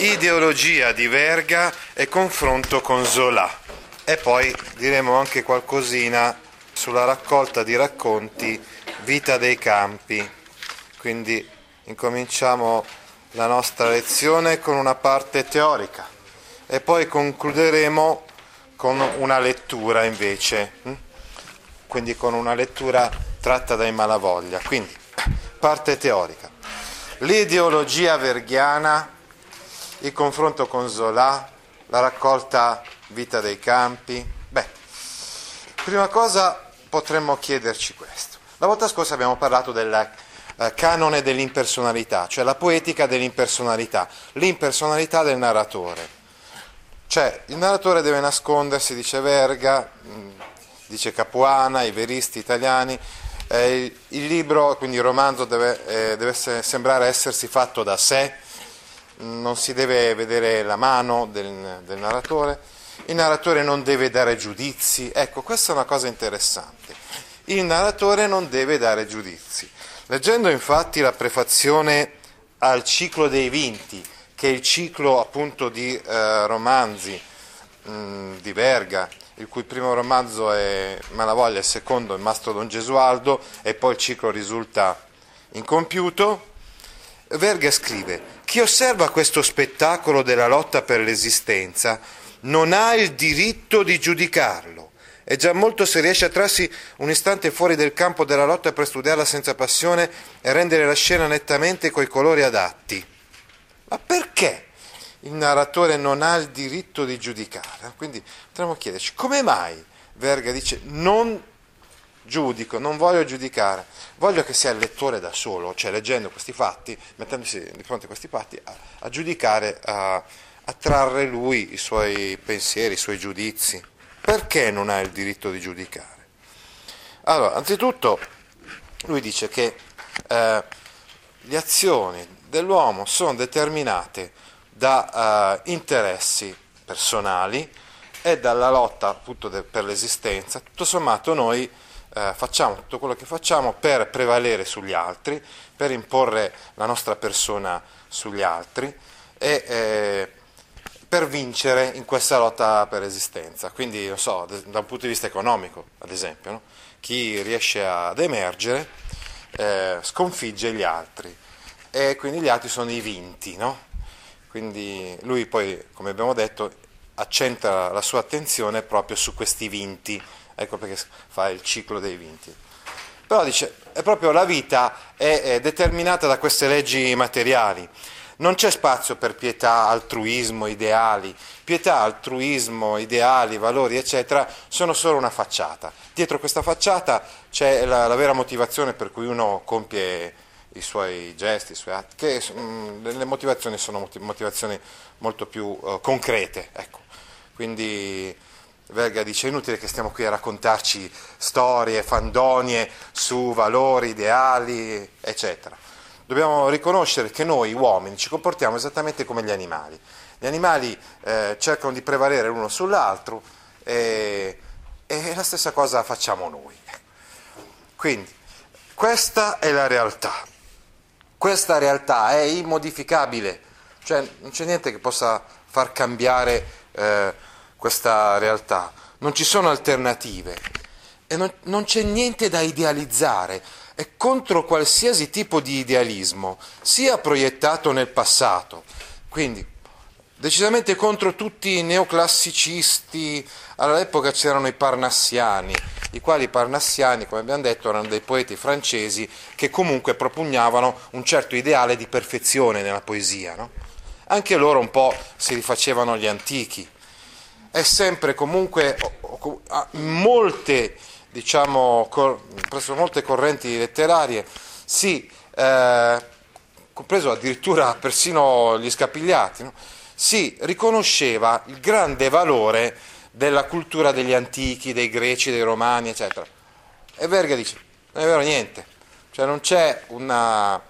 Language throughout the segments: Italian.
Ideologia di Verga e confronto con Zola. E poi diremo anche qualcosina sulla raccolta di racconti Vita dei campi. Quindi incominciamo la nostra lezione con una parte teorica e poi concluderemo con una lettura invece, hm? quindi con una lettura tratta dai Malavoglia. Quindi, parte teorica. L'ideologia verghiana il confronto con Zola, la raccolta Vita dei campi. Beh, prima cosa potremmo chiederci questo. La volta scorsa abbiamo parlato del eh, canone dell'impersonalità, cioè la poetica dell'impersonalità, l'impersonalità del narratore. Cioè, il narratore deve nascondersi, dice Verga, mm, dice Capuana, i veristi italiani, eh, il libro, quindi il romanzo, deve, eh, deve sembrare essersi fatto da sé, non si deve vedere la mano del, del narratore, il narratore non deve dare giudizi, ecco questa è una cosa interessante, il narratore non deve dare giudizi. Leggendo infatti la prefazione al ciclo dei vinti, che è il ciclo appunto di eh, romanzi mh, mm, di Verga, il cui primo romanzo è Malavoglia, il secondo è Mastro Don Gesualdo e poi il ciclo risulta incompiuto, Verga scrive chi osserva questo spettacolo della lotta per l'esistenza non ha il diritto di giudicarlo. È già molto se riesce a trarsi un istante fuori del campo della lotta per studiarla senza passione e rendere la scena nettamente coi colori adatti. Ma perché il narratore non ha il diritto di giudicare? Quindi potremmo chiederci come mai Verga dice non giudico, non voglio giudicare, voglio che sia il lettore da solo, cioè leggendo questi fatti, mettendosi di fronte a questi fatti, a, a giudicare, a, a trarre lui i suoi pensieri, i suoi giudizi. Perché non ha il diritto di giudicare? Allora, anzitutto lui dice che eh, le azioni dell'uomo sono determinate da uh, interessi personali e dalla lotta appunto de, per l'esistenza. Tutto sommato noi eh, facciamo tutto quello che facciamo per prevalere sugli altri, per imporre la nostra persona sugli altri e eh, per vincere in questa lotta per esistenza. Quindi, non so, da un punto di vista economico, ad esempio, no? chi riesce ad emergere eh, sconfigge gli altri e quindi gli altri sono i vinti, no? Quindi lui poi, come abbiamo detto, accentra la sua attenzione proprio su questi vinti ecco perché fa il ciclo dei vinti. Però dice, è proprio la vita è, è determinata da queste leggi materiali. Non c'è spazio per pietà, altruismo, ideali. Pietà, altruismo, ideali, valori, eccetera, sono solo una facciata. Dietro questa facciata c'è la, la vera motivazione per cui uno compie i suoi gesti, i suoi atti, che mh, mm, le motivazioni sono motivazioni molto più uh, concrete. Ecco. Quindi Verga dice è inutile che stiamo qui a raccontarci storie, fandonie su valori, ideali, eccetera. Dobbiamo riconoscere che noi uomini ci comportiamo esattamente come gli animali. Gli animali eh, cercano di prevalere l'uno sull'altro e, e la stessa cosa facciamo noi. Quindi, questa è la realtà. Questa realtà è immodificabile, cioè non c'è niente che possa far cambiare eh, questa realtà, non ci sono alternative e non, non c'è niente da idealizzare, è contro qualsiasi tipo di idealismo, sia proiettato nel passato. Quindi, decisamente contro tutti i neoclassicisti, all'epoca c'erano i parnassiani, i quali parnassiani, come abbiamo detto, erano dei poeti francesi che comunque propugnavano un certo ideale di perfezione nella poesia. No? Anche loro un po' si rifacevano agli antichi è sempre comunque molte, diciamo, presso molte correnti letterarie si eh, compreso addirittura persino gli scapigliati, no? si riconosceva il grande valore della cultura degli antichi, dei greci, dei romani, eccetera. E Verga dice, non è vero niente, cioè non c'è una,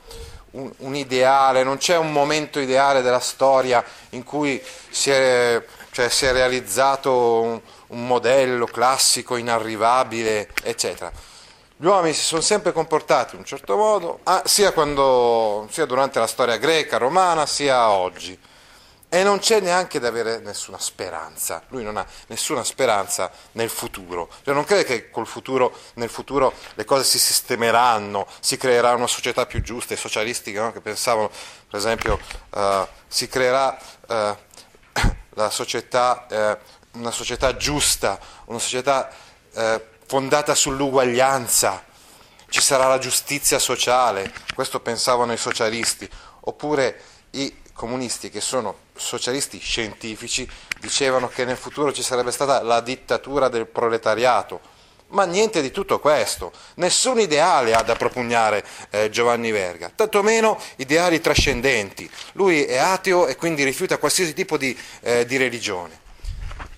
un, un, ideale, non c'è un momento ideale della storia in cui si è, cioè, si è realizzato un, un modello classico, inarrivabile, eccetera. Gli uomini si sono sempre comportati in un certo modo, ah, sia, quando, sia durante la storia greca, romana, sia oggi. E non c'è neanche da avere nessuna speranza. Lui non ha nessuna speranza nel futuro. Cioè non crede che futuro, nel futuro le cose si sistemeranno, si creerà una società più giusta. I socialisti no? che pensavano, per esempio, uh, si creerà uh, società, uh, una società giusta, una società fondata sull'uguaglianza, ci sarà la giustizia sociale. Questo pensavano i socialisti. Oppure i comunisti che sono socialisti scientifici dicevano che nel futuro ci sarebbe stata la dittatura del proletariato. Ma niente di tutto questo, nessun ideale ha da propugnare eh, Giovanni Verga, tantomeno ideali trascendenti. Lui è ateo e quindi rifiuta qualsiasi tipo di, eh, di religione.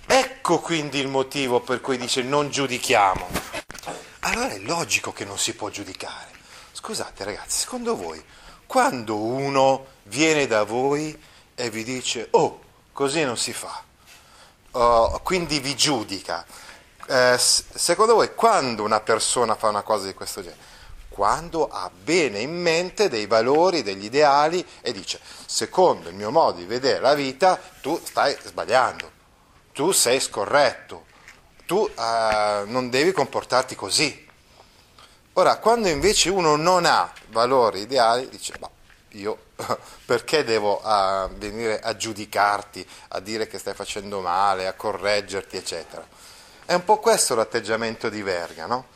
Ecco quindi il motivo per cui dice non giudichiamo. Allora è logico che non si può giudicare. Scusate ragazzi, secondo voi quando uno viene da voi e vi dice oh, così non si fa, uh, quindi vi giudica, eh, secondo voi quando una persona fa una cosa di questo genere? Quando ha bene in mente dei valori, degli ideali e dice secondo il mio modo di vedere la vita tu stai sbagliando, tu sei scorretto, tu uh, non devi comportarti così. Ora, quando invece uno non ha valori ideali, dice, ma io perché devo uh, venire a giudicarti, a dire che stai facendo male, a correggerti, eccetera. È un po' questo l'atteggiamento di Verga, no?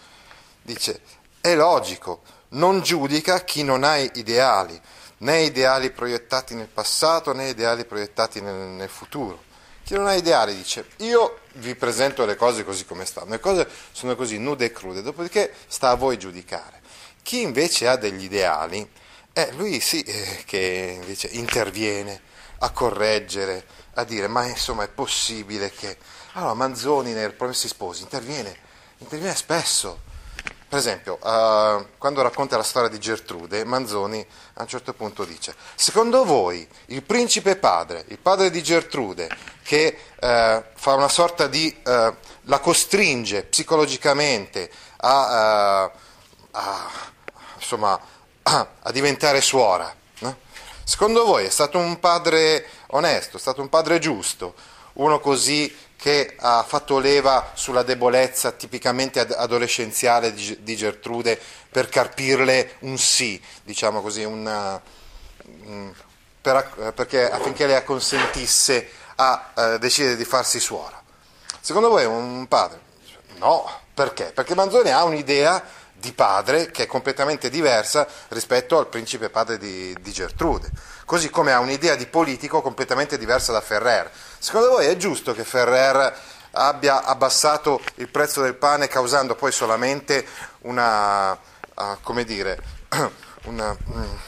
Dice, è logico, non giudica chi non ha ideali, né ideali proiettati nel passato né ideali proiettati nel, nel futuro. Chi non ha ideali dice io vi presento le cose così come stanno, le cose sono così nude e crude, dopodiché sta a voi giudicare. Chi invece ha degli ideali, eh, lui sì eh, che invece interviene a correggere, a dire ma insomma è possibile che... Allora Manzoni nel Promessi Sposi interviene, interviene spesso, per esempio, uh, quando racconta la storia di Gertrude, Manzoni a un certo punto dice, secondo voi il principe padre, il padre di Gertrude, che uh, fa una sorta di... Uh, la costringe psicologicamente a, a, insomma, a diventare suora, no? secondo voi è stato un padre onesto, è stato un padre giusto, uno così che ha fatto leva sulla debolezza tipicamente adolescenziale di Gertrude per carpirle un sì, diciamo così, una, per, perché, affinché le acconsentisse a eh, decidere di farsi suora. Secondo voi un padre? No, perché? Perché Manzoni ha un'idea di padre che è completamente diversa rispetto al principe padre di, di Gertrude, così come ha un'idea di politico completamente diversa da Ferrer. Secondo voi è giusto che Ferrer abbia abbassato il prezzo del pane causando poi solamente una, uh, come dire, una, um,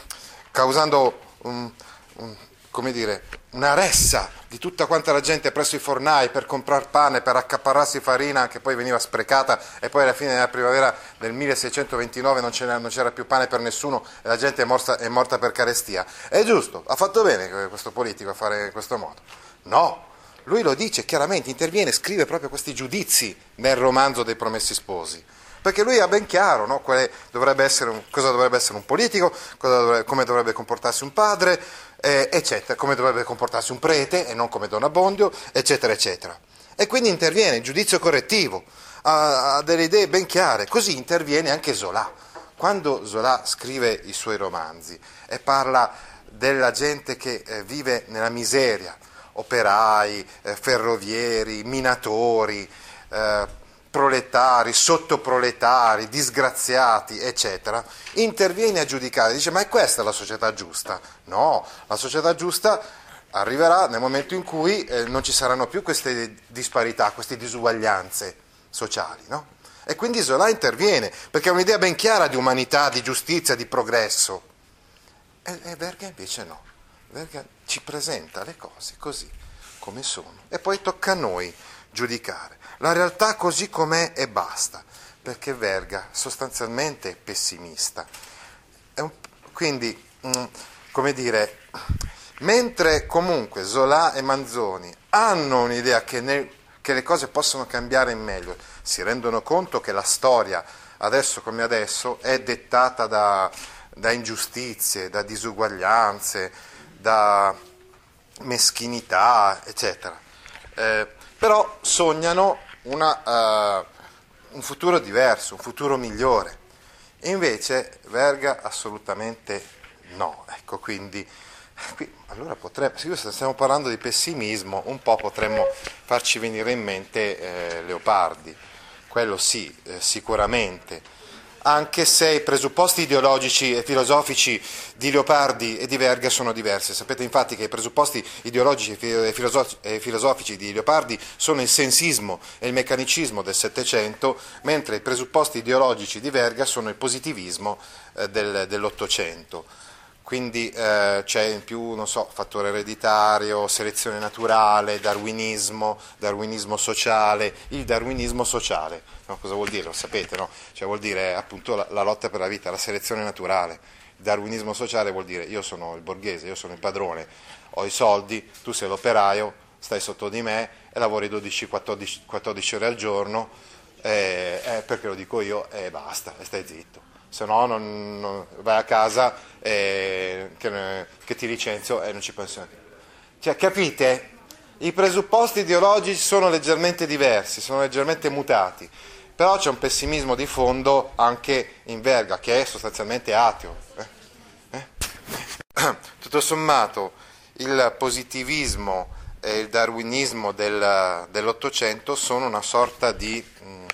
causando un, un, come dire, una ressa di tutta quanta la gente presso i fornai per comprare pane, per accaparrarsi farina che poi veniva sprecata e poi alla fine della primavera del 1629 non c'era, non c'era più pane per nessuno e la gente è morta, è morta per carestia. È giusto, ha fatto bene questo politico a fare in questo modo. No, lui lo dice chiaramente, interviene, scrive proprio questi giudizi nel romanzo dei Promessi Sposi perché lui ha ben chiaro no, dovrebbe un, cosa dovrebbe essere un politico, dovrebbe, come dovrebbe comportarsi un padre, eh, eccetera, come dovrebbe comportarsi un prete e non come Don Abbondio, eccetera, eccetera. E quindi interviene il giudizio correttivo, ha, ha delle idee ben chiare, così interviene anche Zola. Quando Zola scrive i suoi romanzi e parla della gente che eh, vive nella miseria, operai, eh, ferrovieri, minatori, eh, proletari, sottoproletari, disgraziati, eccetera, interviene a giudicare, dice ma è questa la società giusta? No, la società giusta arriverà nel momento in cui eh, non ci saranno più queste disparità, queste disuguaglianze sociali, no? E quindi Zola interviene, perché ha un'idea ben chiara di umanità, di giustizia, di progresso. E, e Verga invece no, Verga ci presenta le cose così come sono e poi tocca a noi giudicare. La realtà così com'è e basta, perché Verga sostanzialmente è pessimista. È un, quindi, mm, come dire, mentre comunque Zola e Manzoni hanno un'idea che, nel, che le cose possono cambiare in meglio, si rendono conto che la storia, adesso come adesso, è dettata da, da ingiustizie, da disuguaglianze, da meschinità, eccetera. Eh, però sognano una, uh, un futuro diverso, un futuro migliore. E invece Verga assolutamente no. Ecco, quindi qui, allora potremmo, se stiamo parlando di pessimismo, un po' potremmo farci venire in mente eh, Leopardi, quello sì, eh, sicuramente anche se i presupposti ideologici e filosofici di Leopardi e di Verga sono diversi. Sapete infatti che i presupposti ideologici e filosofici di Leopardi sono il sensismo e il meccanicismo del Settecento, mentre i presupposti ideologici di Verga sono il positivismo eh, del, dell'Ottocento quindi eh, c'è in più, non so, fattore ereditario, selezione naturale, darwinismo, darwinismo sociale, il darwinismo sociale, no, cosa vuol dire? Lo sapete, no? Cioè vuol dire appunto la, la, lotta per la vita, la selezione naturale. Il darwinismo sociale vuol dire io sono il borghese, io sono il padrone, ho i soldi, tu sei l'operaio, stai sotto di me e lavori 12-14 ore al giorno, eh, eh, perché lo dico io e basta, e stai zitto se no non, non, vai a casa e, che, che, ti licenzio e non ci penso neanche. Cioè, capite? I presupposti ideologici sono leggermente diversi, sono leggermente mutati, però c'è un pessimismo di fondo anche in Verga, che è sostanzialmente ateo. Eh? Eh? Tutto sommato, il positivismo e il darwinismo del, dell'Ottocento sono una sorta di, mm,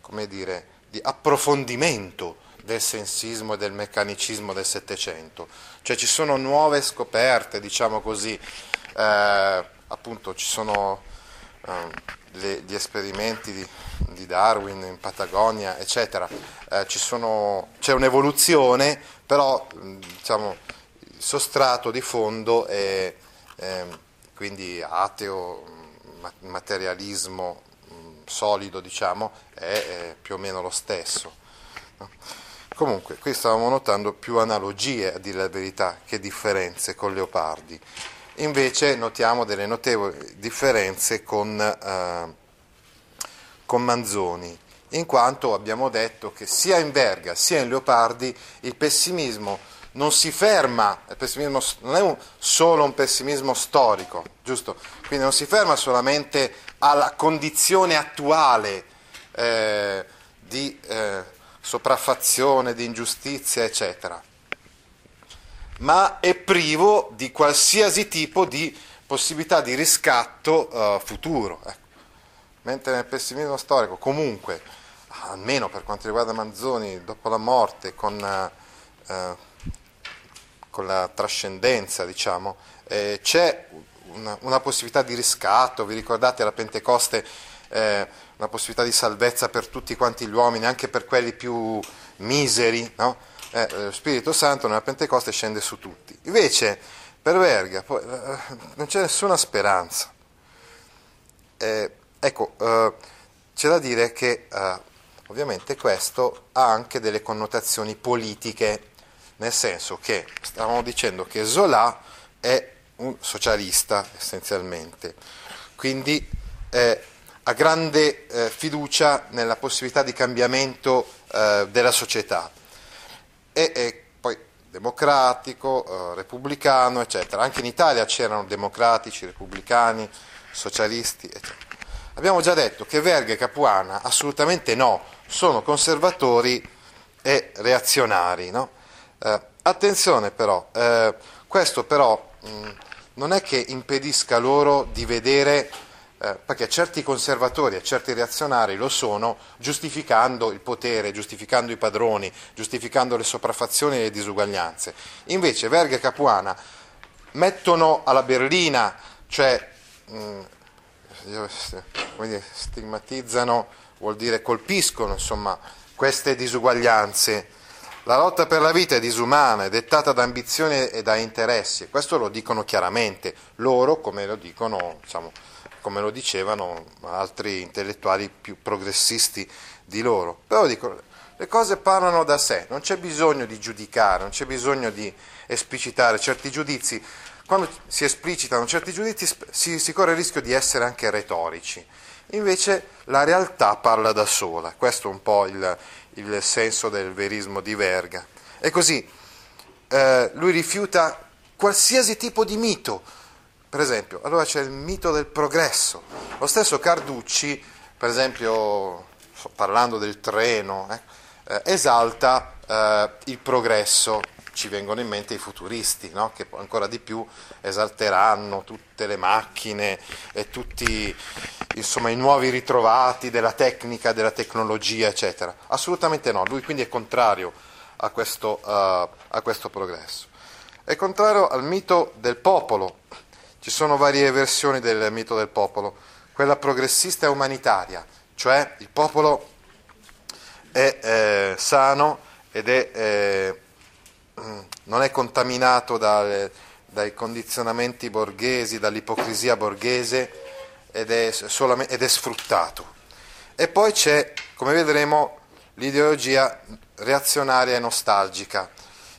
come dire, di approfondimento del sensismo e del meccanicismo del Settecento. Cioè ci sono nuove scoperte, diciamo così, eh, appunto ci sono eh, le, gli esperimenti di, di, Darwin in Patagonia, eccetera. Eh, sono, c'è un'evoluzione, però diciamo, il sostrato di fondo è ehm, quindi ateo, materialismo solido, diciamo, è, è più o meno lo stesso. Comunque, qui stavamo notando più analogie, a dire la verità, che differenze con Leopardi. Invece notiamo delle notevoli differenze con, eh, con Manzoni, in quanto abbiamo detto che sia in Verga sia in Leopardi il pessimismo non si ferma, il pessimismo non è un, solo un pessimismo storico, giusto? Quindi non si ferma solamente alla condizione attuale eh, di... Eh, sopraffazione, di ingiustizia, eccetera, ma è privo di qualsiasi tipo di possibilità di riscatto uh, futuro. Ecco. Mentre nel pessimismo storico, comunque, almeno per quanto riguarda Manzoni, dopo la morte, con, uh, con la trascendenza, diciamo, eh, c'è una, una, possibilità di riscatto, vi ricordate la Pentecoste? Eh, una possibilità di salvezza per tutti quanti gli uomini, anche per quelli più miseri, no? eh, lo Spirito Santo nella Pentecoste scende su tutti. Invece per Verga poi, eh, non c'è nessuna speranza. Eh, ecco, eh, c'è da dire che eh, ovviamente questo ha anche delle connotazioni politiche, nel senso che stavamo dicendo che Zola è un socialista essenzialmente, quindi eh, ha grande eh, fiducia nella possibilità di cambiamento eh, della società. E, e poi democratico, eh, repubblicano, eccetera. Anche in Italia c'erano democratici, repubblicani, socialisti, eccetera. Abbiamo già detto che Verga e Capuana assolutamente no, sono conservatori e reazionari. No? Eh, attenzione però, eh, questo però mh, non è che impedisca loro di vedere eh, perché certi conservatori e certi reazionari lo sono giustificando il potere, giustificando i padroni, giustificando le sopraffazioni e le disuguaglianze. Invece Verga e Capuana mettono alla berlina, cioè mh, mm, stigmatizzano, vuol dire colpiscono insomma, queste disuguaglianze La lotta per la vita è disumana, è dettata da ambizioni e da interessi, questo lo dicono chiaramente loro, come lo, dicono, diciamo, come lo dicevano altri intellettuali più progressisti di loro. Però dico, le cose parlano da sé, non c'è bisogno di giudicare, non c'è bisogno di esplicitare certi giudizi. Quando si esplicitano certi giudizi si, si corre il rischio di essere anche retorici. Invece la realtà parla da sola, questo è un po' il, il senso del verismo di Verga. E così eh, lui rifiuta qualsiasi tipo di mito. Per esempio, allora c'è il mito del progresso. Lo stesso Carducci, per esempio, parlando del treno, eh, eh, esalta eh, il progresso. Ci vengono in mente i futuristi, no? che ancora di più esalteranno tutte le macchine e tutti insomma, i nuovi ritrovati della tecnica, della tecnologia, eccetera. Assolutamente no, lui quindi è contrario a questo, uh, a questo progresso. È contrario al mito del popolo. Ci sono varie versioni del mito del popolo. Quella progressista e umanitaria, cioè il popolo è eh, sano ed è, eh, non è contaminato dalle, dai condizionamenti borghesi, dall'ipocrisia borghese ed è, ed è sfruttato. E poi c'è, come vedremo, l'ideologia reazionaria e nostalgica.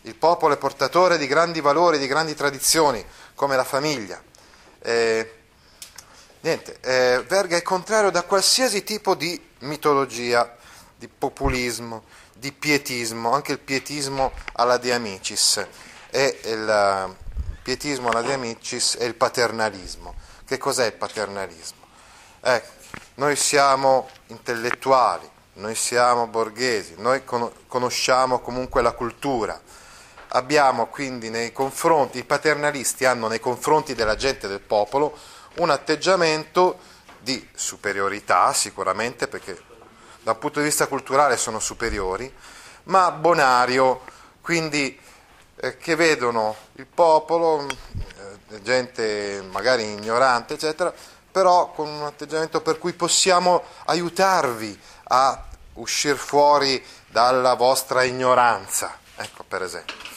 Il popolo è portatore di grandi valori, di grandi tradizioni, come la famiglia. Eh, niente, eh, Verga è contrario da qualsiasi tipo di mitologia, di populismo, di pietismo, anche il pietismo alla De Amicis e il pietismo alla De Amicis e il paternalismo. Che cos'è il paternalismo? Ecco, noi siamo intellettuali, noi siamo borghesi, noi conosciamo comunque la cultura. Abbiamo quindi nei confronti, i paternalisti hanno nei confronti della gente del popolo un atteggiamento di superiorità sicuramente perché dal punto di vista culturale sono superiori, ma bonario, quindi eh, che vedono il popolo gente magari ignorante, eccetera, però con un atteggiamento per cui possiamo aiutarvi a uscire fuori dalla vostra ignoranza, ecco per esempio.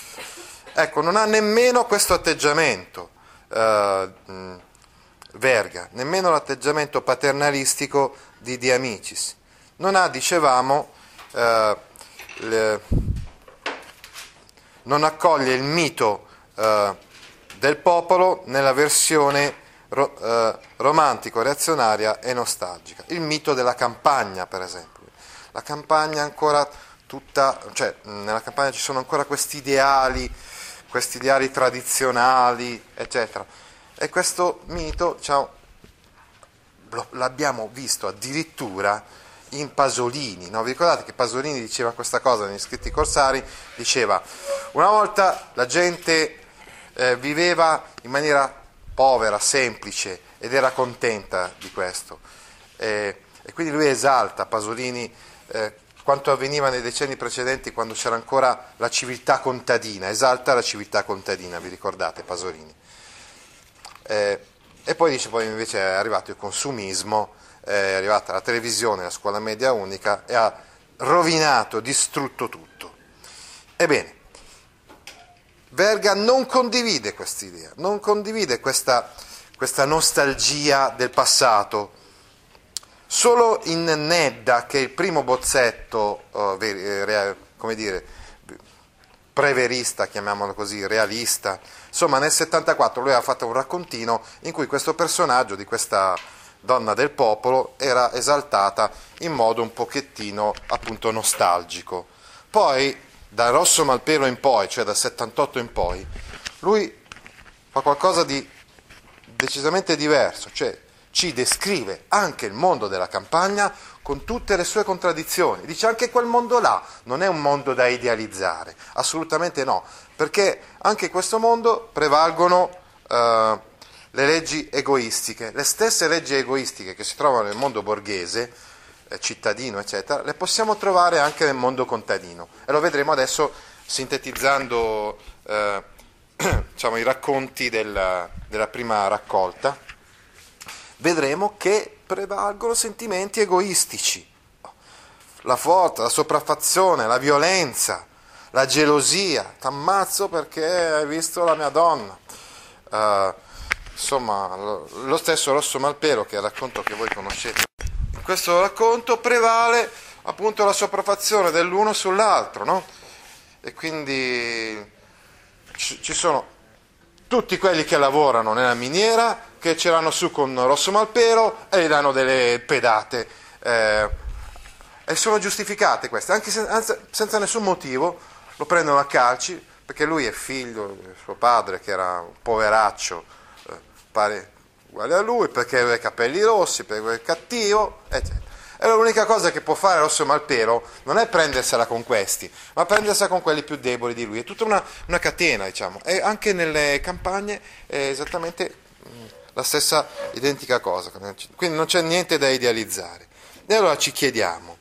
Ecco, non ha nemmeno questo atteggiamento eh, Verga, nemmeno l'atteggiamento paternalistico di De Amicis. Non ha, dicevamo, eh, le, non accoglie il mito eh, del popolo nella versione ro- eh, romantico-reazionaria e nostalgica. Il mito della campagna, per esempio. La campagna ancora tutta, cioè nella campagna ci sono ancora questi ideali, questi ideali tradizionali, eccetera. E questo mito, diciamo, l'abbiamo visto addirittura in Pasolini. No? Vi ricordate che Pasolini diceva questa cosa negli scritti corsari? Diceva, una volta la gente eh, viveva in maniera povera, semplice ed era contenta di questo. Eh, e quindi lui esalta Pasolini eh, quanto avveniva nei decenni precedenti quando c'era ancora la civiltà contadina, esalta la civiltà contadina, vi ricordate Pasolini? Eh, e poi dice poi invece è arrivato il consumismo, è arrivata la televisione, la scuola media unica e ha rovinato, distrutto tutto. Ebbene, Verga non condivide quest'idea, non condivide questa, questa nostalgia del passato. Solo in Nedda, che è il primo bozzetto, uh, come dire, preverista, chiamiamolo così, realista, insomma nel 74 lui ha fatto un raccontino in cui questo personaggio di questa donna del popolo era esaltata in modo un pochettino appunto nostalgico. Poi da Rosso Malpelo in poi, cioè dal 78 in poi, lui fa qualcosa di decisamente diverso, cioè ci descrive anche il mondo della campagna con tutte le sue contraddizioni. Dice anche quel mondo là non è un mondo da idealizzare, assolutamente no, perché anche in questo mondo prevalgono eh, le leggi egoistiche, le stesse leggi egoistiche che si trovano nel mondo borghese eh, cittadino, eccetera, le possiamo trovare anche nel mondo contadino. E lo vedremo adesso sintetizzando eh, diciamo, i racconti della, della prima raccolta. Vedremo che prevalgono sentimenti egoistici, la forza, la sopraffazione, la violenza, la gelosia, t'ammazzo perché hai visto la mia donna. Uh, insomma, lo, stesso Rosso Malpero, che è il racconto che voi conoscete. In questo racconto prevale appunto la sopraffazione dell'uno sull'altro, no? E quindi ci sono tutti quelli che lavorano nella miniera che ce l'hanno su con Rosso Malpero e gli danno delle pedate. Eh, e sono giustificate queste, anche se, senza nessun motivo, lo prendono a calci perché lui è figlio di suo padre che era un poveraccio, eh, pare uguale a lui, perché aveva i capelli rossi, perché è cattivo, eccetera. E l'unica cosa che può fare Rosso Malpero non è prendersela con questi, ma prendersela con quelli più deboli di lui. È tutta una, una catena, diciamo. E anche nelle campagne è esattamente la stessa identica cosa. Quindi non c'è niente da idealizzare. E allora ci chiediamo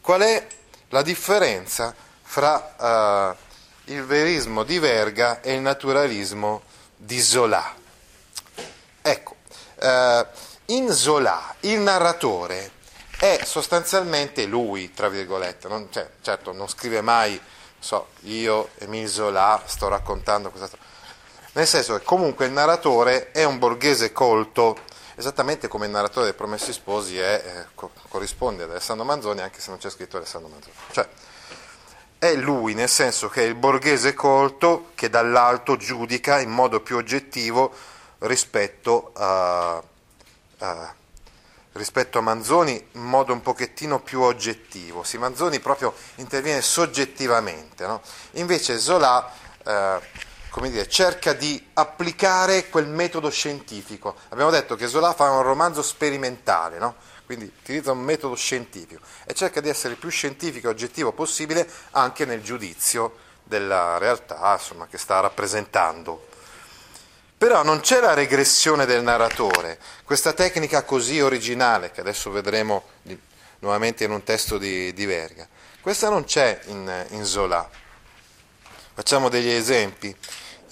qual è la differenza fra uh, il verismo di Verga e il naturalismo di Zola. Ecco, uh, in Zola il narratore è sostanzialmente lui, tra virgolette, non, cioè, certo non scrive mai, so, io, Emile Zola, sto raccontando questa storia, nel senso che comunque il narratore è un borghese colto, esattamente come il narratore dei Promessi Sposi è, eh, co- corrisponde ad Alessandro Manzoni, anche se non c'è scritto Alessandro Manzoni. Cioè, è lui, nel senso che è il borghese colto che dall'alto giudica in modo più oggettivo rispetto a, a rispetto a Manzoni in modo un pochettino più oggettivo. Sì, Manzoni proprio interviene soggettivamente, no? invece Zola eh, come dire, cerca di applicare quel metodo scientifico. Abbiamo detto che Zola fa un romanzo sperimentale, no? quindi utilizza un metodo scientifico e cerca di essere il più scientifico e oggettivo possibile anche nel giudizio della realtà insomma, che sta rappresentando. Però non c'è la regressione del narratore, questa tecnica così originale che adesso vedremo di, nuovamente in un testo di, di, Verga, questa non c'è in, in Zola. Facciamo degli esempi.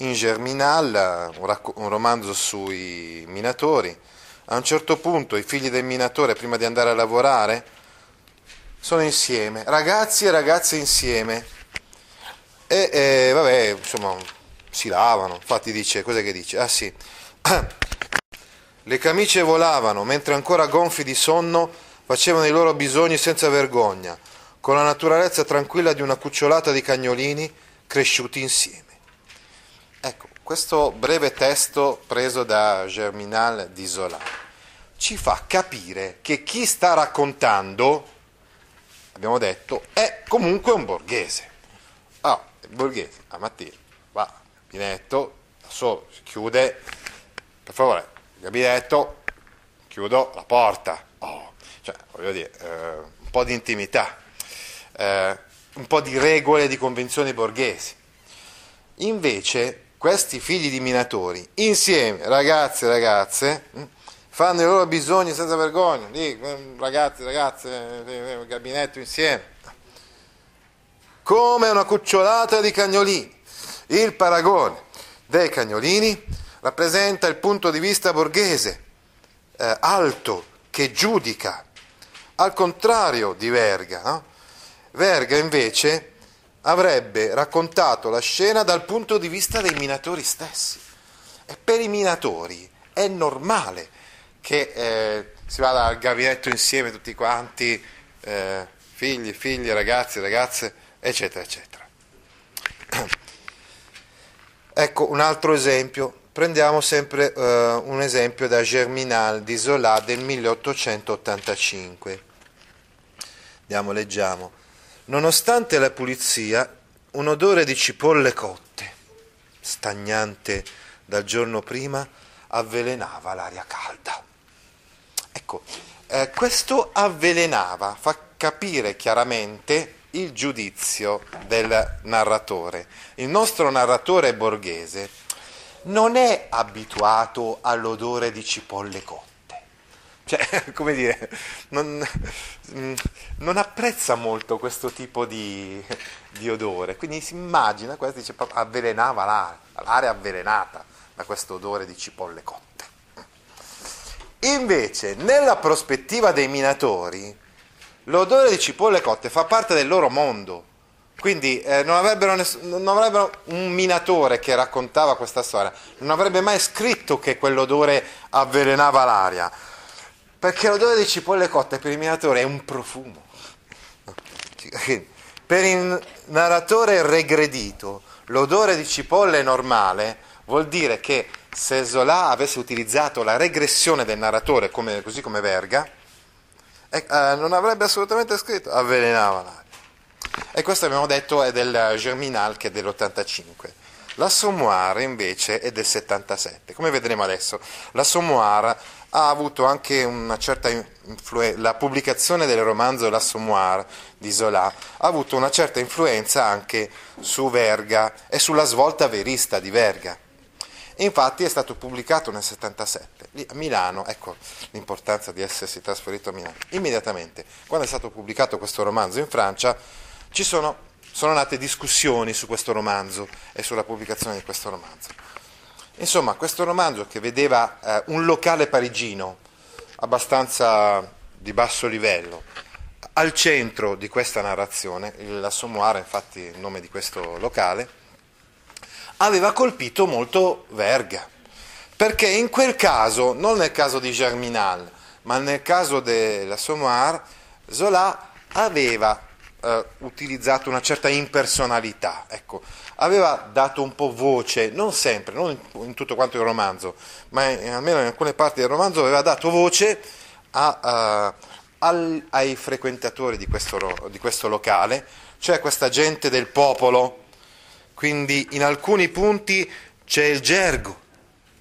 In Germinal, un, romanzo sui minatori, a un certo punto i figli del minatore, prima di andare a lavorare, sono insieme, ragazzi e ragazze insieme. E, e vabbè, insomma, si lavano, infatti dice, cos'è che dice? Ah sì, le camicie volavano mentre ancora gonfi di sonno facevano i loro bisogni senza vergogna, con la naturalezza tranquilla di una cucciolata di cagnolini cresciuti insieme. Questo breve testo preso da Germinal di Zola ci fa capire che chi sta raccontando, abbiamo detto, è comunque un borghese. Ah, il borghese, a Mattia, va gabinetto, da solo, si chiude, per favore, gabinetto, chiudo la porta. Oh, cioè, voglio dire, eh, un po' di intimità, eh, un po' di regole, di convenzioni borghesi. Invece, questi figli di minatori, insieme, ragazzi e ragazze, hm, fanno i loro bisogni senza vergogna, lì, hm, ragazzi, ragazze, eh, gabinetto insieme, come una cucciolata di cagnolini. Il paragone dei cagnolini rappresenta il punto di vista borghese, eh, alto, che giudica, al contrario di Verga. No? Verga invece avrebbe raccontato la scena dal punto di vista dei minatori stessi. E per i minatori è normale che eh, si vada al gabinetto insieme tutti quanti, eh, figli, figli, ragazzi, ragazze, eccetera, eccetera. Ecco un altro esempio, prendiamo sempre uh, un esempio da Germinal di Zola del 1885. Andiamo, leggiamo. Nonostante la pulizia, un odore di cipolle cotte, stagnante dal giorno prima, avvelenava l'aria calda. Ecco, eh, questo avvelenava, fa capire chiaramente il giudizio del narratore. Il nostro narratore borghese non è abituato all'odore di cipolle cotte. Cioè, come dire, non, non apprezza molto questo tipo di, di, odore, quindi si immagina, questo dice, avvelenava l'area, l'area avvelenata da questo odore di cipolle cotte. Invece, nella prospettiva dei minatori, L'odore di cipolle cotte fa parte del loro mondo, Quindi eh, non, avrebbero ness- non, avrebbero un minatore che raccontava questa storia, non avrebbe mai scritto che quell'odore avvelenava l'aria, perché l'odore di cipolle cotte per il minatore è un profumo. Per il narratore regredito, l'odore di cipolle normale vuol dire che se Zola avesse utilizzato la regressione del narratore, come, così come Verga, eh, eh, non avrebbe assolutamente scritto avvelenava l'aria. E questo abbiamo detto è del Germinal che è dell'85. L'Assommoir invece è del 77. Come vedremo adesso, l'Assommoir ha avuto anche una certa influenza, la pubblicazione del romanzo L'Assommoir di Zola ha avuto una certa influenza anche su Verga e sulla svolta verista di Verga. Infatti è stato pubblicato nel 77, lì a Milano, ecco l'importanza di essersi trasferito a Milano. Immediatamente, quando è stato pubblicato questo romanzo in Francia, ci sono, sono nate discussioni su questo romanzo e sulla pubblicazione di questo romanzo. Insomma, questo romanzo che vedeva eh, un locale parigino abbastanza di basso livello, al centro di questa narrazione, l'Assommoir, infatti il nome di questo locale, aveva colpito molto Verga, perché in quel caso, non nel caso di Germinal, ma nel caso dell'Assommoir, Zola aveva eh, utilizzato una certa impersonalità, ecco, aveva dato un po' voce, non sempre, non in, tutto quanto il romanzo, ma in, almeno in alcune parti del romanzo aveva dato voce a, uh, al, ai frequentatori di questo, di questo locale, cioè questa gente del popolo, quindi in alcuni punti c'è il gergo,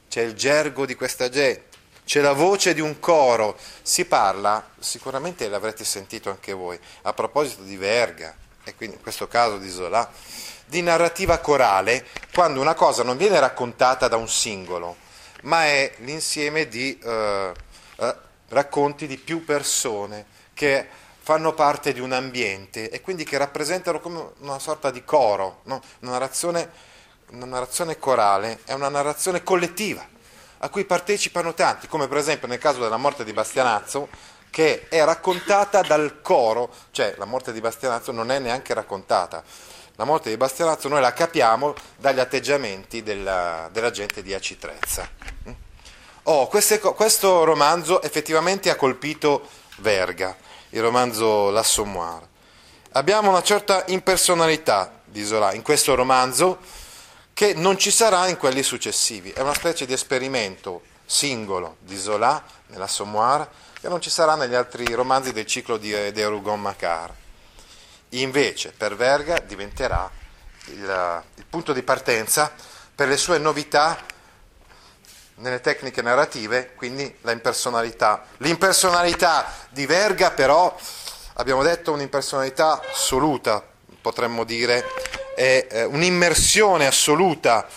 c'è il gergo di questa gente c'è la voce di un coro, si parla, sicuramente l'avrete sentito anche voi, a proposito di Verga, e quindi in questo caso di Zola, di narrativa corale, quando una cosa non viene raccontata da un singolo, ma è l'insieme di eh, eh, racconti di più persone che fanno parte di un ambiente e quindi che rappresentano come una sorta di coro, no? una, narrazione, una narrazione corale, è una narrazione collettiva a cui partecipano tanti, come per esempio nel caso della morte di Bastianazzo, che è raccontata dal coro, cioè la morte di Bastianazzo non è neanche raccontata. La morte di Bastianazzo noi la capiamo dagli atteggiamenti della, della gente di Acitrezza. Oh, queste, questo romanzo effettivamente ha colpito Verga, il romanzo L'Assommoir. Abbiamo una certa impersonalità di Zola in questo romanzo, che non ci sarà in quelli successivi. È una specie di esperimento singolo di Zola nell'Assommoir che non ci sarà negli altri romanzi del ciclo di, di Rougon Macquart. Invece per Verga diventerà il, il punto di partenza per le sue novità nelle tecniche narrative, quindi la impersonalità. L'impersonalità di Verga però, abbiamo detto, un'impersonalità assoluta, potremmo dire, è eh, un'immersione assoluta,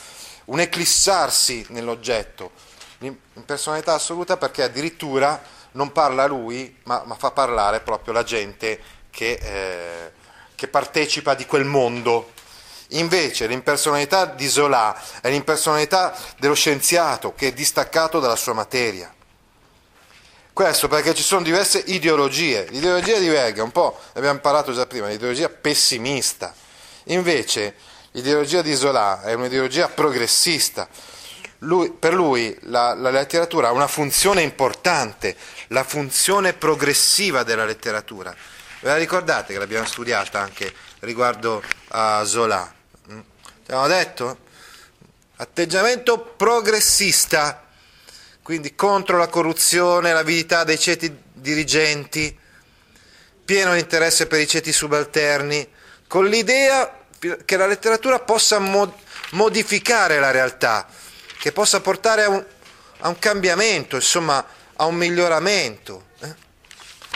un eclissarsi nell'oggetto, impersonalità assoluta perché addirittura non parla lui, ma, ma fa parlare proprio la gente che, eh, che partecipa di quel mondo. Invece l'impersonalità di Zola è l'impersonalità dello scienziato che è distaccato dalla sua materia. Questo perché ci sono diverse ideologie. L'ideologia di Verga, un po' l'abbiamo parlato già prima, l'ideologia pessimista Invece l'ideologia di Zola è un'ideologia progressista. Lui, per lui la, la, letteratura ha una funzione importante, la funzione progressiva della letteratura. Ve la ricordate che l'abbiamo studiata anche riguardo a Zola? Mm? Abbiamo detto? Atteggiamento progressista, quindi contro la corruzione, l'avidità dei ceti dirigenti, pieno interesse per i ceti subalterni, con l'idea che la letteratura possa mod- modificare la realtà, che possa portare a un, a un cambiamento, insomma a un miglioramento. Eh?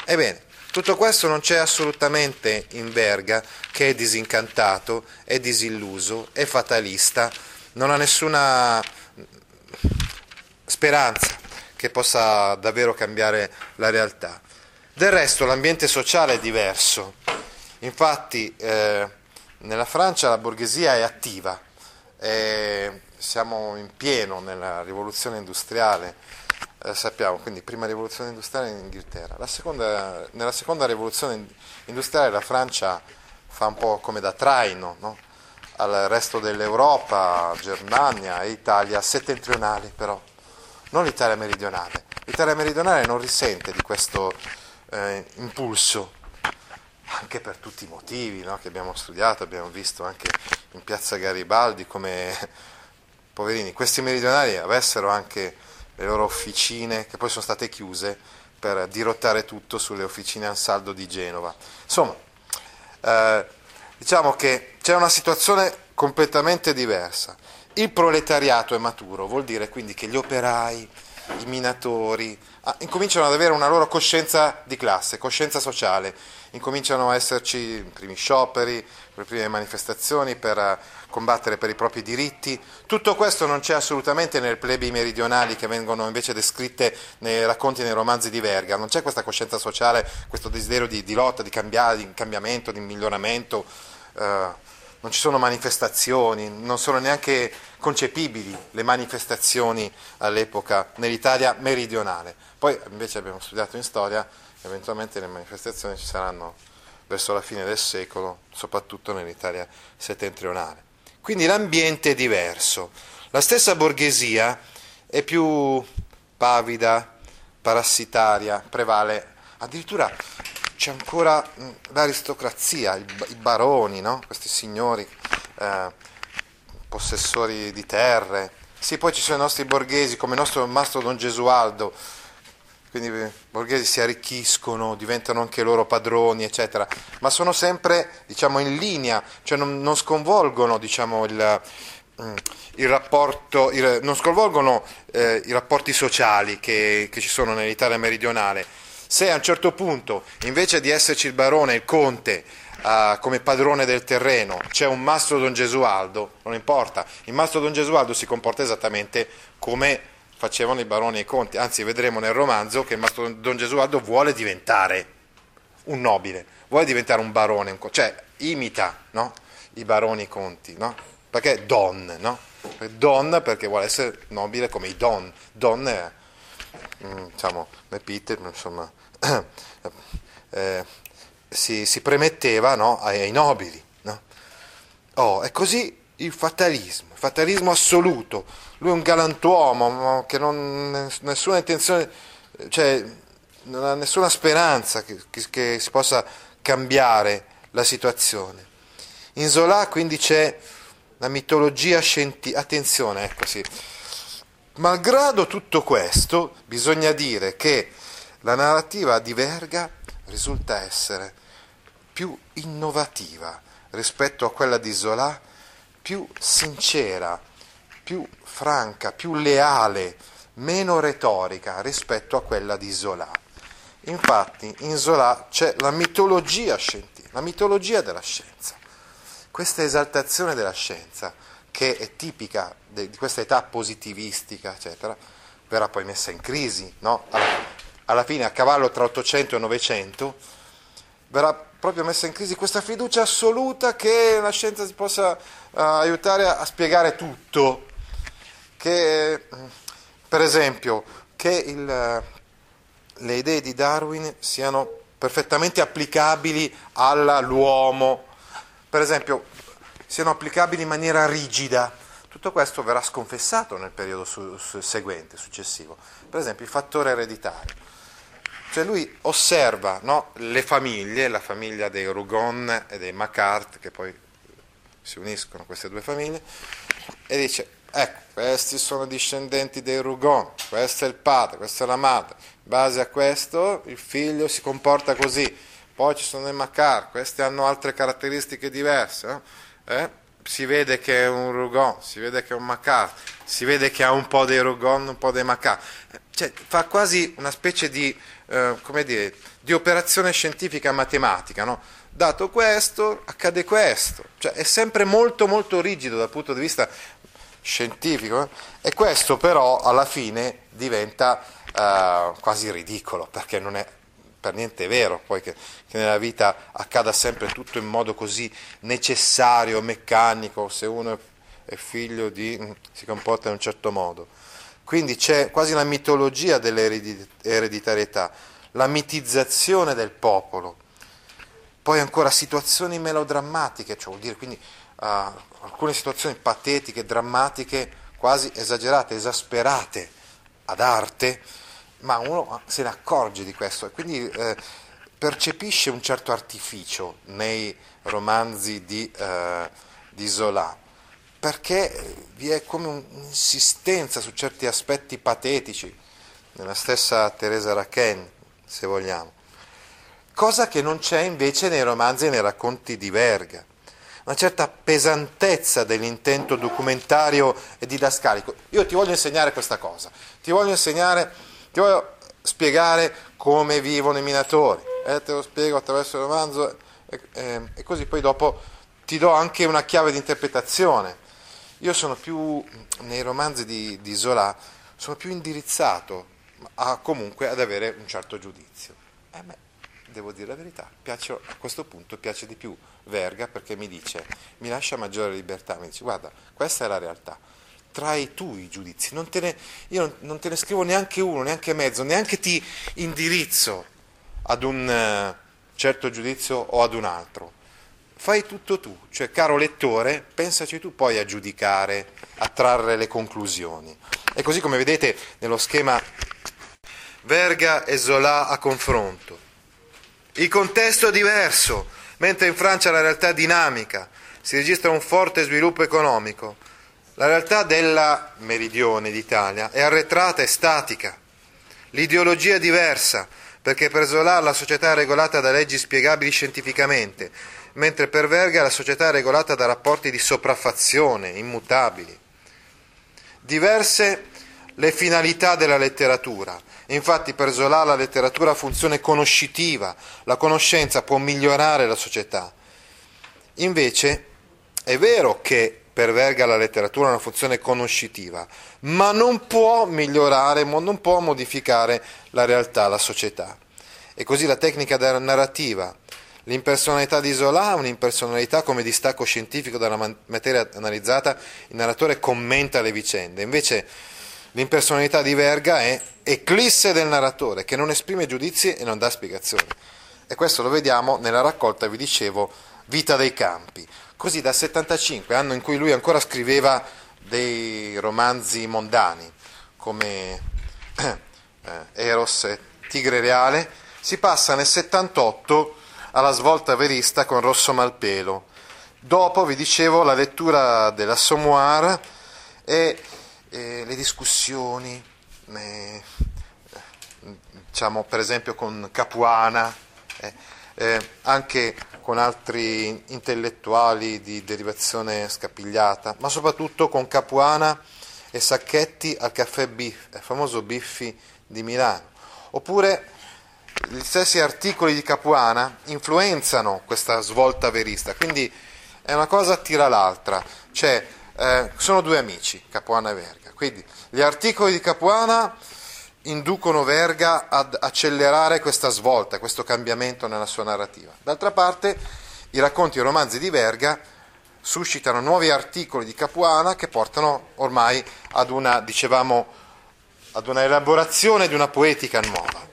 Ebbene, tutto questo non c'è assolutamente in Verga, che è disincantato, è disilluso, è fatalista, non ha nessuna speranza che possa davvero cambiare la realtà. Del resto l'ambiente sociale è diverso. Infatti eh, nella Francia la borghesia è attiva, e siamo in pieno nella rivoluzione industriale, eh, sappiamo, quindi prima rivoluzione industriale in Inghilterra. Seconda, nella seconda rivoluzione industriale la Francia fa un po' come da traino no? al resto dell'Europa, Germania e Italia settentrionale però, non l'Italia meridionale. L'Italia meridionale non risente di questo eh, impulso, anche per tutti i motivi no? che abbiamo studiato, abbiamo visto anche in piazza Garibaldi come, poverini, questi meridionali avessero anche le loro officine che poi sono state chiuse per dirottare tutto sulle officine Ansaldo di Genova. Insomma, eh, diciamo che c'è una situazione completamente diversa. Il proletariato è maturo, vuol dire quindi che gli operai, i minatori, ah, incominciano ad avere una loro coscienza di classe, coscienza sociale, incominciano a esserci i primi scioperi, le prime manifestazioni per combattere per i propri diritti. Tutto questo non c'è assolutamente nelle plebi meridionali che vengono invece descritte nei racconti nei romanzi di Verga, non c'è questa coscienza sociale, questo desiderio di, di lotta, di, cambiare, di cambiamento, di miglioramento. Eh, non ci sono manifestazioni, non sono neanche concepibili le manifestazioni all'epoca nell'Italia meridionale. Poi invece abbiamo studiato in storia, eventualmente le manifestazioni ci saranno verso la fine del secolo, soprattutto nell'Italia settentrionale. Quindi l'ambiente è diverso. La stessa borghesia è più pavida, parassitaria, prevale addirittura c'è ancora l'aristocrazia, i baroni, no? questi signori eh, possessori di terre. Sì, poi ci sono i nostri borghesi come il nostro mastro Don Gesualdo, quindi i borghesi si arricchiscono, diventano anche loro padroni, eccetera, ma sono sempre diciamo, in linea, cioè non, non sconvolgono diciamo, il, mm, il rapporto, il, non sconvolgono eh, i rapporti sociali che, che ci sono nell'Italia meridionale. Se a un certo punto, invece di esserci il barone, il conte, uh, come padrone del terreno, c'è un mastro Don Gesualdo, non importa, il mastro Don Gesualdo si comporta esattamente come facevano i baroni e i conti, anzi vedremo nel romanzo che mastro Don Gesualdo vuole diventare un nobile, vuole diventare un barone, un, cioè imita no? i baroni e i conti, no? perché Don, no? Don perché vuole essere nobile come i Don, Don è, mm, diciamo, Peter, insomma, eh, si, si, premetteva no, ai, ai, nobili. No? Oh, è così il fatalismo, fatalismo assoluto. Lui è un galantuomo che non ha nessuna intenzione, cioè non ha nessuna speranza che, che, che si possa cambiare la situazione. In Zola quindi c'è la mitologia scientifica, attenzione, ecco sì. Malgrado tutto questo, bisogna dire che la narrativa di Verga risulta essere più innovativa rispetto a quella di Zola, più sincera, più franca, più leale, meno retorica rispetto a quella di Zola. Infatti in Zola c'è la mitologia scientifica, la mitologia della scienza. Questa esaltazione della scienza, che è tipica di questa età positivistica, eccetera, verrà poi messa in crisi, no? alla fine a cavallo tra 800 e 900, verrà proprio messa in crisi questa fiducia assoluta che la scienza si possa aiutare a, spiegare tutto, che per esempio che il, le idee di Darwin siano perfettamente applicabili all'uomo, per esempio siano applicabili in maniera rigida. Tutto questo verrà sconfessato nel periodo su, su, seguente, successivo. Per esempio il fattore ereditario. Cioè lui osserva no, le famiglie, la famiglia dei Rougon e dei Macart, che poi si uniscono queste due famiglie, e dice, ecco, questi sono discendenti dei Rougon, questo è il padre, questa è la madre, in base a questo il figlio si comporta così, poi ci sono i Macart, questi hanno altre caratteristiche diverse, no? eh? si vede che è un Rougon, si vede che è un Macart, si vede che ha un po' dei Rougon, un po' dei Macart, cioè, fa quasi una specie di eh, dire, di operazione scientifica matematica, no? Dato questo accade questo, cioè è sempre molto molto rigido dal punto di vista scientifico eh? e questo però alla fine diventa eh, quasi ridicolo perché non è per niente vero poi che, che, nella vita accada sempre tutto in modo così necessario, meccanico, se uno è figlio di mm, si comporta in un certo modo. Quindi c'è quasi la mitologia dell'ereditarietà, la mitizzazione del popolo. Poi ancora situazioni melodrammatiche, cioè vuol dire quindi uh, alcune situazioni patetiche, drammatiche, quasi esagerate, esasperate ad arte, ma uno se ne accorge di questo. E quindi eh, percepisce un certo artificio nei romanzi di, eh, di Zola, perché vi è come un'insistenza su certi aspetti patetici, nella stessa Teresa Raquin, se vogliamo, cosa che non c'è invece nei romanzi e nei racconti di Verga una certa pesantezza dell'intento documentario e didascalico. Io ti voglio insegnare questa cosa, ti voglio insegnare, ti voglio spiegare come vivono i minatori, eh, te lo spiego attraverso il romanzo e, e, e così poi dopo ti do anche una chiave di interpretazione. Io sono più, nei romanzi di, di Zola, sono più indirizzato a, comunque ad avere un certo giudizio. Eh, beh, devo dire la verità, piace, a questo punto piace di più Verga perché mi dice, mi lascia maggiore libertà, mi dice guarda, questa è la realtà, trai tu i giudizi, non ne, io non, te ne scrivo neanche uno, neanche mezzo, neanche ti indirizzo ad un uh, certo giudizio o ad un altro. Fai tutto tu, cioè caro lettore, pensaci tu poi a giudicare, a trarre le conclusioni. E così come vedete nello schema Verga e Zola a confronto. Il contesto è diverso, mentre in Francia la realtà è dinamica, si registra un forte sviluppo economico. La realtà della meridione d'Italia è arretrata e statica. L'ideologia è diversa, perché per Zola la società è regolata da leggi spiegabili scientificamente, mentre per Verga la società è regolata da rapporti di sopraffazione, immutabili. Diverse le finalità della letteratura. Infatti per Zola la letteratura ha funzione conoscitiva, la conoscenza può migliorare la società. Invece è vero che per Verga la letteratura ha una funzione conoscitiva, ma non può migliorare, non può modificare la realtà, la società. E così la tecnica narrativa, l'impersonalità di Zola è un'impersonalità come distacco scientifico dalla materia analizzata, il narratore commenta le vicende. Invece L'impersonalità di Verga è eclisse del narratore, che non esprime giudizi e non dà spiegazioni. E questo lo vediamo nella raccolta, vi dicevo, Vita dei campi. Così dal 75, anno in cui lui ancora scriveva dei romanzi mondani, come eh, Eros e Tigre Reale, si passa nel 78 alla svolta verista con Rosso Malpelo. Dopo, vi dicevo, la lettura della Sommoir e eh, le discussioni, eh, diciamo per esempio con Capuana, eh, eh, anche con altri intellettuali di derivazione scapigliata, ma soprattutto con Capuana e Sacchetti al caffè Biff, il famoso Biffi di Milano. Oppure gli stessi articoli di Capuana influenzano questa svolta verista, quindi è una cosa tira l'altra, cioè eh, sono due amici, Capuana e Verga. Quindi gli articoli di Capuana inducono Verga ad accelerare questa svolta, questo cambiamento nella sua narrativa. D'altra parte, i racconti e i romanzi di Verga suscitano nuovi articoli di Capuana che portano ormai ad una, dicevamo, ad una elaborazione di una poetica nuova.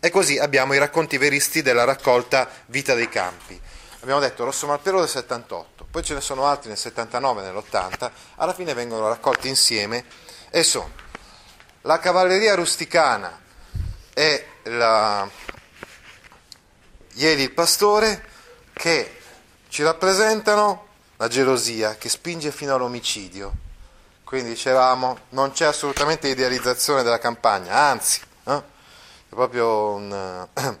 E così abbiamo i racconti veristi della raccolta Vita dei Campi. Abbiamo detto Rosso Malpero del 78 poi ce ne sono altri nel 79 e nell'80, alla fine vengono raccolti insieme e sono la cavalleria rusticana e la Ieli il pastore che ci rappresentano la gelosia che spinge fino all'omicidio. Quindi dicevamo, non c'è assolutamente idealizzazione della campagna, anzi, eh? è proprio un,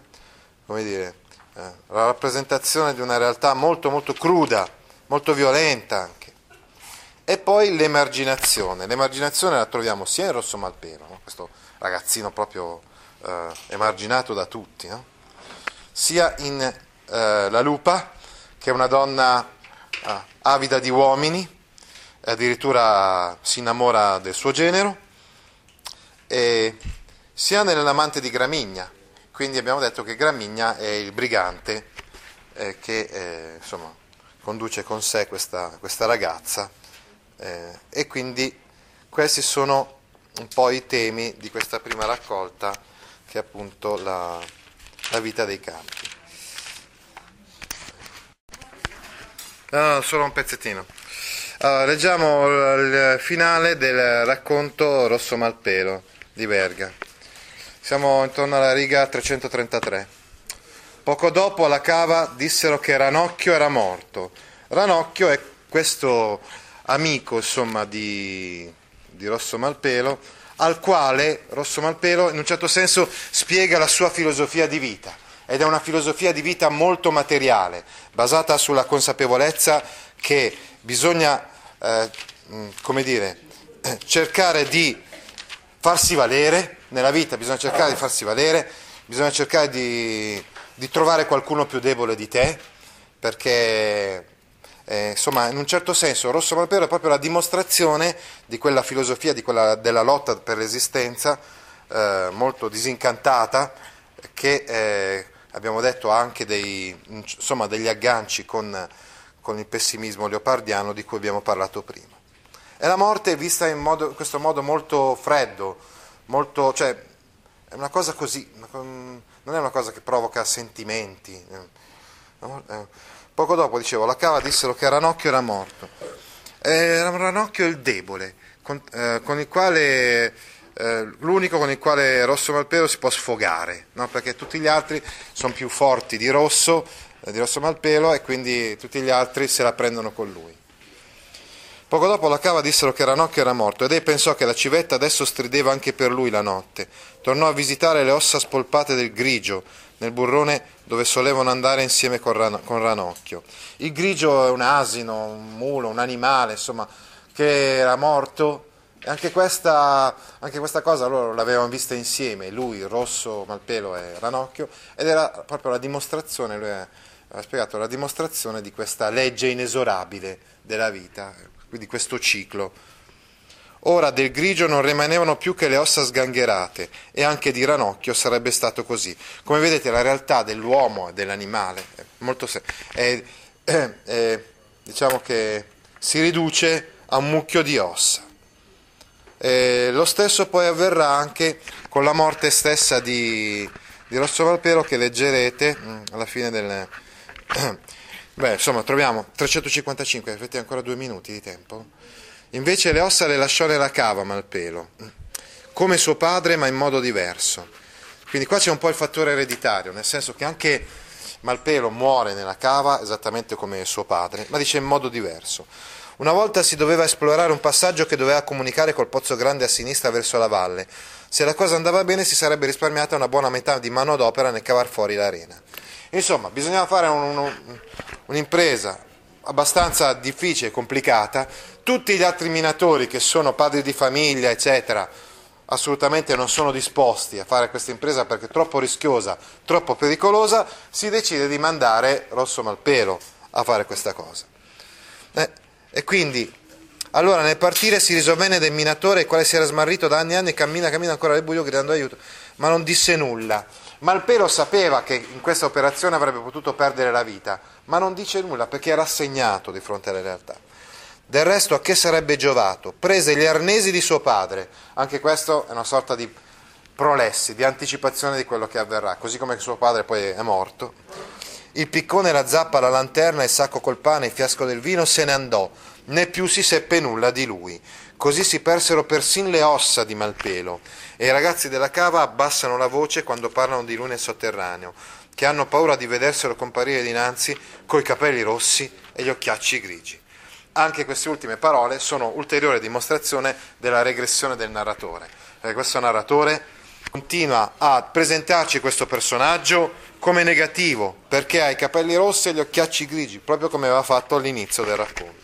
come dire, la rappresentazione di una realtà molto molto cruda molto violenta anche. E poi l'emarginazione. L'emarginazione la troviamo sia in Rosso Malpero, no? questo ragazzino proprio eh, emarginato da tutti, no? sia in eh, La Lupa, che è una donna eh, avida di uomini, addirittura si innamora del suo genero, sia nell'amante di Gramigna. Quindi abbiamo detto che Gramigna è il brigante eh, che eh, insomma, conduce con sé questa, questa ragazza eh, e quindi questi sono un po' i temi di questa prima raccolta che è appunto la, la vita dei campi. No, solo un pezzettino. Allora, leggiamo il finale del racconto Rosso Malpelo di Verga. Siamo intorno alla riga 333. Poco dopo alla cava dissero che Ranocchio era morto. Ranocchio è questo amico, insomma, di, di Rosso Malpelo, al quale Rosso Malpelo in un certo senso spiega la sua filosofia di vita ed è una filosofia di vita molto materiale, basata sulla consapevolezza che bisogna, eh, come dire, cercare di farsi valere, nella vita bisogna cercare di farsi valere, bisogna cercare di, di trovare qualcuno più debole di te, perché eh, insomma, in un certo senso Rosso Malpero è proprio la dimostrazione di quella filosofia, di quella, della lotta per l'esistenza, eh, molto disincantata, che eh, abbiamo detto anche dei, insomma, degli agganci con, con, il pessimismo leopardiano di cui abbiamo parlato prima. E la morte è vista in, modo, in questo modo molto freddo, molto, cioè, è una cosa così, non è una cosa che provoca sentimenti. Poco dopo, dicevo, la cava dissero che Ranocchio era morto. Era Ranocchio il debole, con, eh, con il quale eh, l'unico con il quale Rosso Malpelo si può sfogare, no? perché tutti gli altri sono più forti di Rosso, eh, di Rosso Malpelo e quindi tutti gli altri se la prendono con lui. Poco dopo la cava dissero che Ranocchio era morto ed ei pensò che la civetta adesso strideva anche per lui la notte. Tornò a visitare le ossa spolpate del grigio, nel burrone dove solevano andare insieme con, Ran- con Ranocchio. Il grigio è un asino, un mulo, un animale, insomma, che era morto e anche questa, anche questa cosa loro l'avevano vista insieme, lui, Rosso, Malpelo e Ranocchio, ed era proprio la dimostrazione, lui aveva spiegato, la dimostrazione di questa legge inesorabile della vita, di questo ciclo. Ora del grigio non rimanevano più che le ossa sgangherate e anche di Ranocchio sarebbe stato così. Come vedete la realtà dell'uomo e dell'animale è molto se- è, è, è, diciamo che si riduce a un mucchio di ossa. Eh, lo stesso poi avverrà anche con la morte stessa di, di Rosso Valpero che leggerete mm, alla fine del... Beh, insomma, troviamo 355, avete ancora due minuti di tempo. Invece le ossa le lasciò nella cava Malpelo, come suo padre ma in modo diverso. Quindi qua c'è un po' il fattore ereditario, nel senso che anche Malpelo muore nella cava esattamente come suo padre, ma dice in modo diverso. Una volta si doveva esplorare un passaggio che doveva comunicare col pozzo grande a sinistra verso la valle. Se la cosa andava bene si sarebbe risparmiata una buona metà di manodopera nel cavar fuori l'arena. Insomma, bisognava fare un, un, un'impresa abbastanza difficile e complicata. Tutti gli altri minatori che sono padri di famiglia, eccetera, assolutamente non sono disposti a fare questa impresa perché è troppo rischiosa, troppo pericolosa, si decide di mandare Rosso Malpelo a fare questa cosa. Eh, e quindi, allora nel partire si risovvenne del minatore, il quale si era smarrito da anni e anni e cammina, cammina ancora nel buio gridando aiuto, ma non disse nulla. Malpelo sapeva che in questa operazione avrebbe potuto perdere la vita, ma non dice nulla perché è rassegnato di fronte alle realtà. Del resto a che sarebbe giovato? Prese gli arnesi di suo padre, anche questo è una sorta di prolessi, di anticipazione di quello che avverrà, così come suo padre poi è morto il piccone, la zappa, la lanterna, il sacco col pane, il fiasco del vino se ne andò, né più si seppe nulla di lui. Così si persero persin le ossa di Malpelo, e i ragazzi della cava abbassano la voce quando parlano di lui nel sotterraneo, che hanno paura di vederselo comparire dinanzi coi capelli rossi e gli occhiacci grigi. Anche queste ultime parole sono ulteriore dimostrazione della regressione del narratore. Perché questo narratore continua a presentarci questo personaggio come negativo perché ha i capelli rossi e gli occhiacci grigi, proprio come aveva fatto all'inizio del racconto.